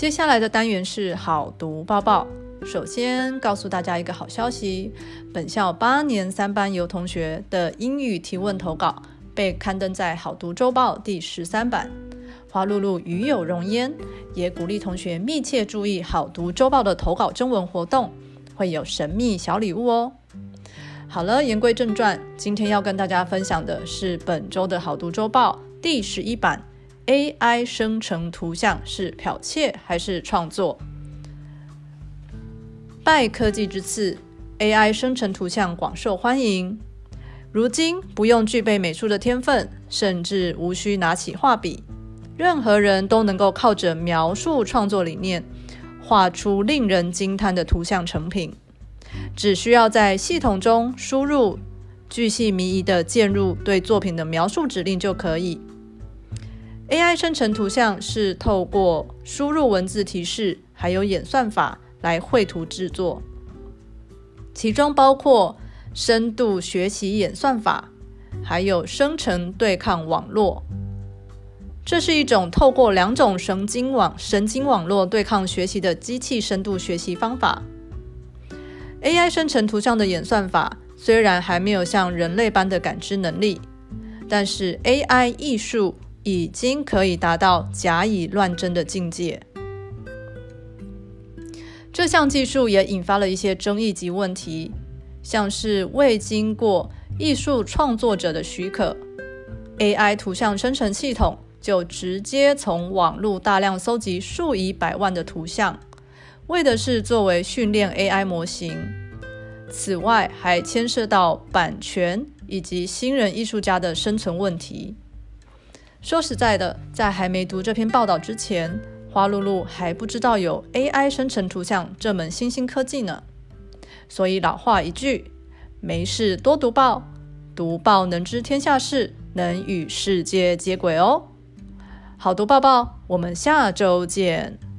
接下来的单元是好读报报。首先告诉大家一个好消息，本校八年三班有同学的英语提问投稿被刊登在好读周报第十三版。花露露与有荣焉，也鼓励同学密切注意好读周报的投稿征文活动，会有神秘小礼物哦。好了，言归正传，今天要跟大家分享的是本周的好读周报第十一版：AI 生成图像是剽窃还是创作？拜科技之赐，AI 生成图像广受欢迎。如今不用具备美术的天分，甚至无需拿起画笔，任何人都能够靠着描述创作理念，画出令人惊叹的图像成品。只需要在系统中输入巨细靡遗的键入对作品的描述指令就可以。AI 生成图像是透过输入文字提示，还有演算法。来绘图制作，其中包括深度学习演算法，还有生成对抗网络。这是一种透过两种神经网神经网络对抗学习的机器深度学习方法。AI 生成图像的演算法虽然还没有像人类般的感知能力，但是 AI 艺术已经可以达到假以乱真的境界。这项技术也引发了一些争议及问题，像是未经过艺术创作者的许可，AI 图像生成系统就直接从网络大量搜集数以百万的图像，为的是作为训练 AI 模型。此外，还牵涉到版权以及新人艺术家的生存问题。说实在的，在还没读这篇报道之前。花露露还不知道有 AI 生成图像这门新兴科技呢，所以老话一句，没事多读报，读报能知天下事，能与世界接轨哦。好读报报，我们下周见。